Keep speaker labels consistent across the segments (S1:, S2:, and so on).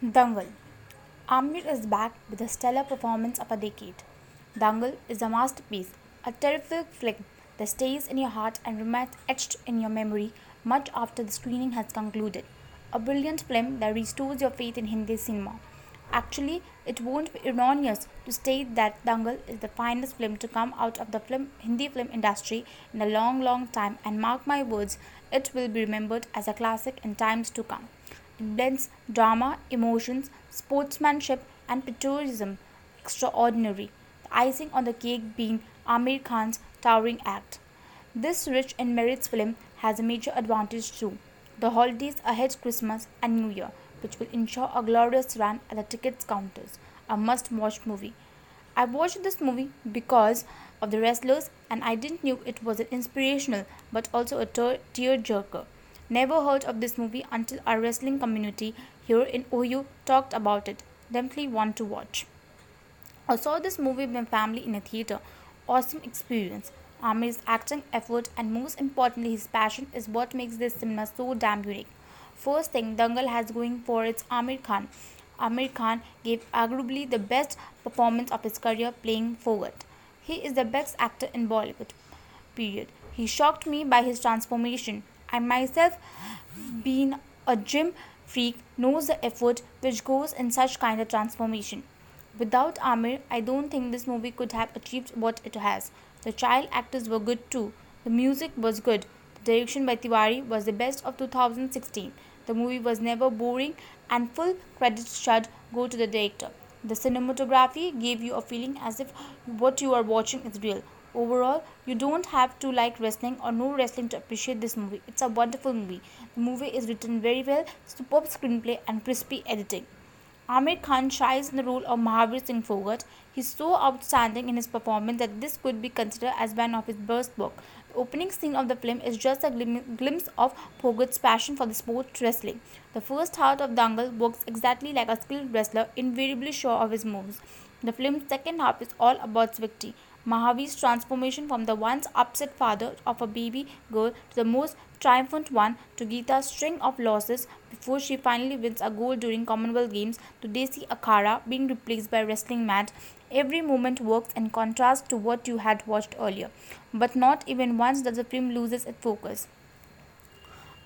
S1: Dangal. Aamir is back with a stellar performance of a decade. Dangal is a masterpiece, a terrific film that stays in your heart and remains etched in your memory much after the screening has concluded. A brilliant film that restores your faith in Hindi cinema. Actually, it won't be erroneous to state that Dangal is the finest film to come out of the film, Hindi film industry in a long, long time, and mark my words, it will be remembered as a classic in times to come. It blends drama, emotions, sportsmanship, and patriotism extraordinary. The icing on the cake being Aamir Khan's towering act. This rich in merits film has a major advantage too. The holidays ahead Christmas and New Year, which will ensure a glorious run at the tickets counters. A must watch movie. I watched this movie because of the wrestlers and I didn't knew it was an inspirational but also a tear jerker. Never heard of this movie until our wrestling community here in OU talked about it. Definitely want to watch. I saw this movie with my family in a theater. Awesome experience. Aamir's acting effort and most importantly his passion is what makes this cinema so damn unique. First thing Dangal has going for its Aamir Khan. Aamir Khan gave arguably the best performance of his career playing forward. He is the best actor in Bollywood. Period. He shocked me by his transformation. I myself, being a gym freak, knows the effort which goes in such kind of transformation. Without Aamir, I don't think this movie could have achieved what it has. The child actors were good too. The music was good. The direction by Tiwari was the best of 2016. The movie was never boring and full credits should go to the director. The cinematography gave you a feeling as if what you are watching is real. Overall, you don't have to like wrestling or know wrestling to appreciate this movie. It's a wonderful movie. The movie is written very well, superb screenplay, and crispy editing. Aamir Khan shines in the role of Mahavir Singh Phogat. He's so outstanding in his performance that this could be considered as one of his best work. The opening scene of the film is just a glimpse of Phogat's passion for the sport wrestling. The first half of Dangal works exactly like a skilled wrestler, invariably sure of his moves. The film's second half is all about Swifty. Mahavir's transformation from the once upset father of a baby girl to the most triumphant one to Geeta's string of losses before she finally wins a gold during Commonwealth Games to Desi Akhara being replaced by wrestling mat. Every moment works in contrast to what you had watched earlier, but not even once does the film loses its focus.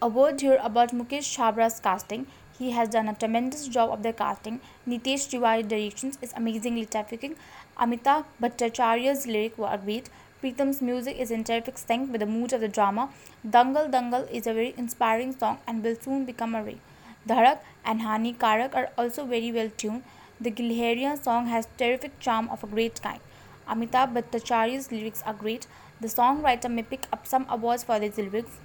S1: A word here about Mukesh Chhabra's casting. He has done a tremendous job of the casting. Nitesh Tiwari directions is amazingly terrific. Amitabh Bhattacharya's lyrics were great. Pritam's music is in terrific sync with the mood of the drama. Dangal Dangal is a very inspiring song and will soon become a rave. Dhaakad and Haanikaarak are also very well tuned. The Gilehriyaan song has terrific charm of a great kind. Amitabh Bhattacharya's lyrics are great. The songwriter may pick up some awards for his lyrics.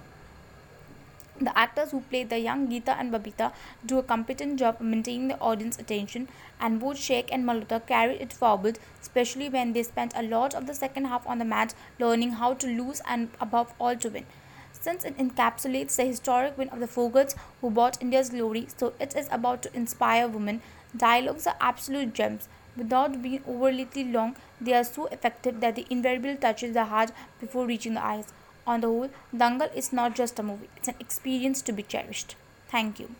S1: The actors who play the young Geeta and Babita do a competent job maintaining the audience attention, and both Sheikh and Malhotra carry it forward, especially when they spent a lot of the second half on the mat learning how to lose and above all to win. Since it encapsulates the historic win of the Phogats who brought India's glory, so it is about to inspire women. Dialogues are absolute gems. Without being overly long, they are so effective that they invariably touches the heart before reaching the eyes. On the whole, Dangal is not just a movie, it's an experience to be cherished. Thank you.